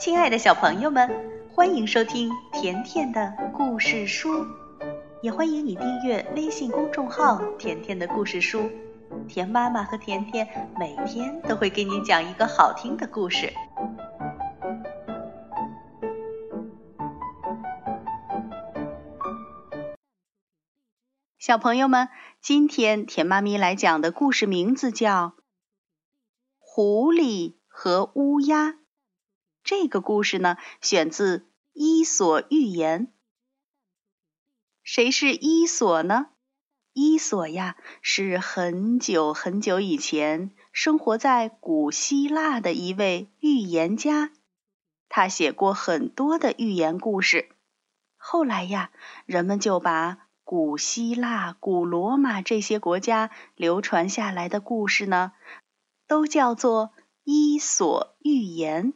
亲爱的小朋友们，欢迎收听甜甜的故事书，也欢迎你订阅微信公众号“甜甜的故事书”。甜妈妈和甜甜每天都会给你讲一个好听的故事。小朋友们，今天甜妈咪来讲的故事名字叫《狐狸和乌鸦》。这个故事呢，选自《伊索寓言》。谁是伊索呢？伊索呀，是很久很久以前生活在古希腊的一位预言家。他写过很多的寓言故事。后来呀，人们就把古希腊、古罗马这些国家流传下来的故事呢，都叫做《伊索寓言》。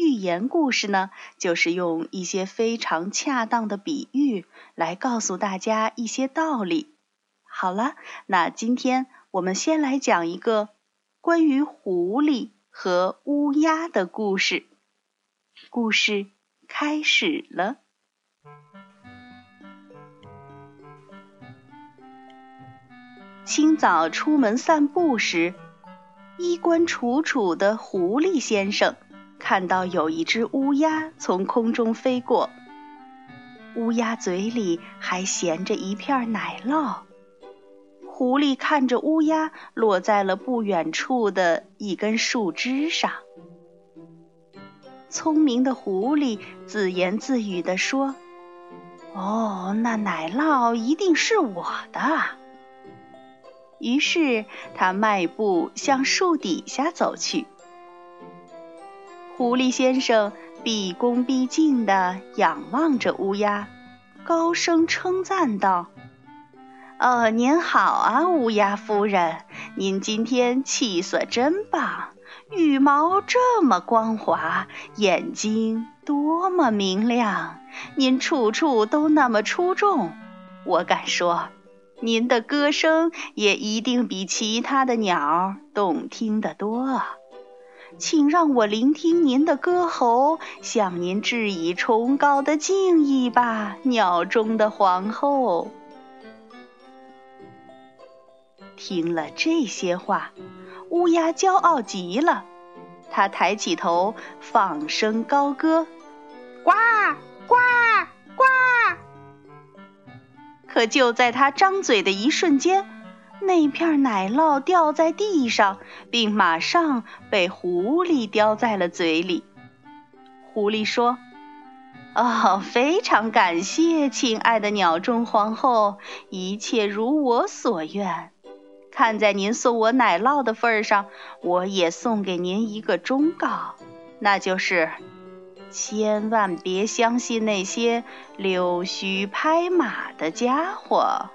寓言故事呢，就是用一些非常恰当的比喻来告诉大家一些道理。好了，那今天我们先来讲一个关于狐狸和乌鸦的故事。故事开始了。清早出门散步时，衣冠楚楚的狐狸先生。看到有一只乌鸦从空中飞过，乌鸦嘴里还衔着一片奶酪。狐狸看着乌鸦落在了不远处的一根树枝上。聪明的狐狸自言自语地说：“哦，那奶酪一定是我的。”于是他迈步向树底下走去。狐狸先生毕恭毕敬地仰望着乌鸦，高声称赞道：“哦，您好啊，乌鸦夫人，您今天气色真棒，羽毛这么光滑，眼睛多么明亮，您处处都那么出众。我敢说，您的歌声也一定比其他的鸟动听得多。”请让我聆听您的歌喉，向您致以崇高的敬意吧，鸟中的皇后。听了这些话，乌鸦骄傲极了，它抬起头，放声高歌：“呱呱呱！”可就在它张嘴的一瞬间，那片奶酪掉在地上，并马上被狐狸叼在了嘴里。狐狸说：“哦，非常感谢，亲爱的鸟中皇后，一切如我所愿。看在您送我奶酪的份上，我也送给您一个忠告，那就是，千万别相信那些溜须拍马的家伙。”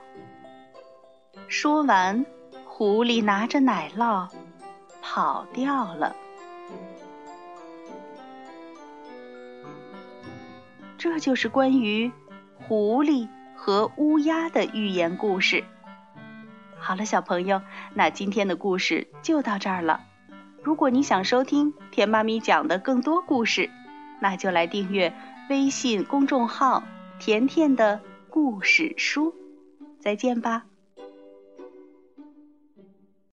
说完，狐狸拿着奶酪跑掉了。这就是关于狐狸和乌鸦的寓言故事。好了，小朋友，那今天的故事就到这儿了。如果你想收听甜妈咪讲的更多故事，那就来订阅微信公众号“甜甜的故事书”。再见吧。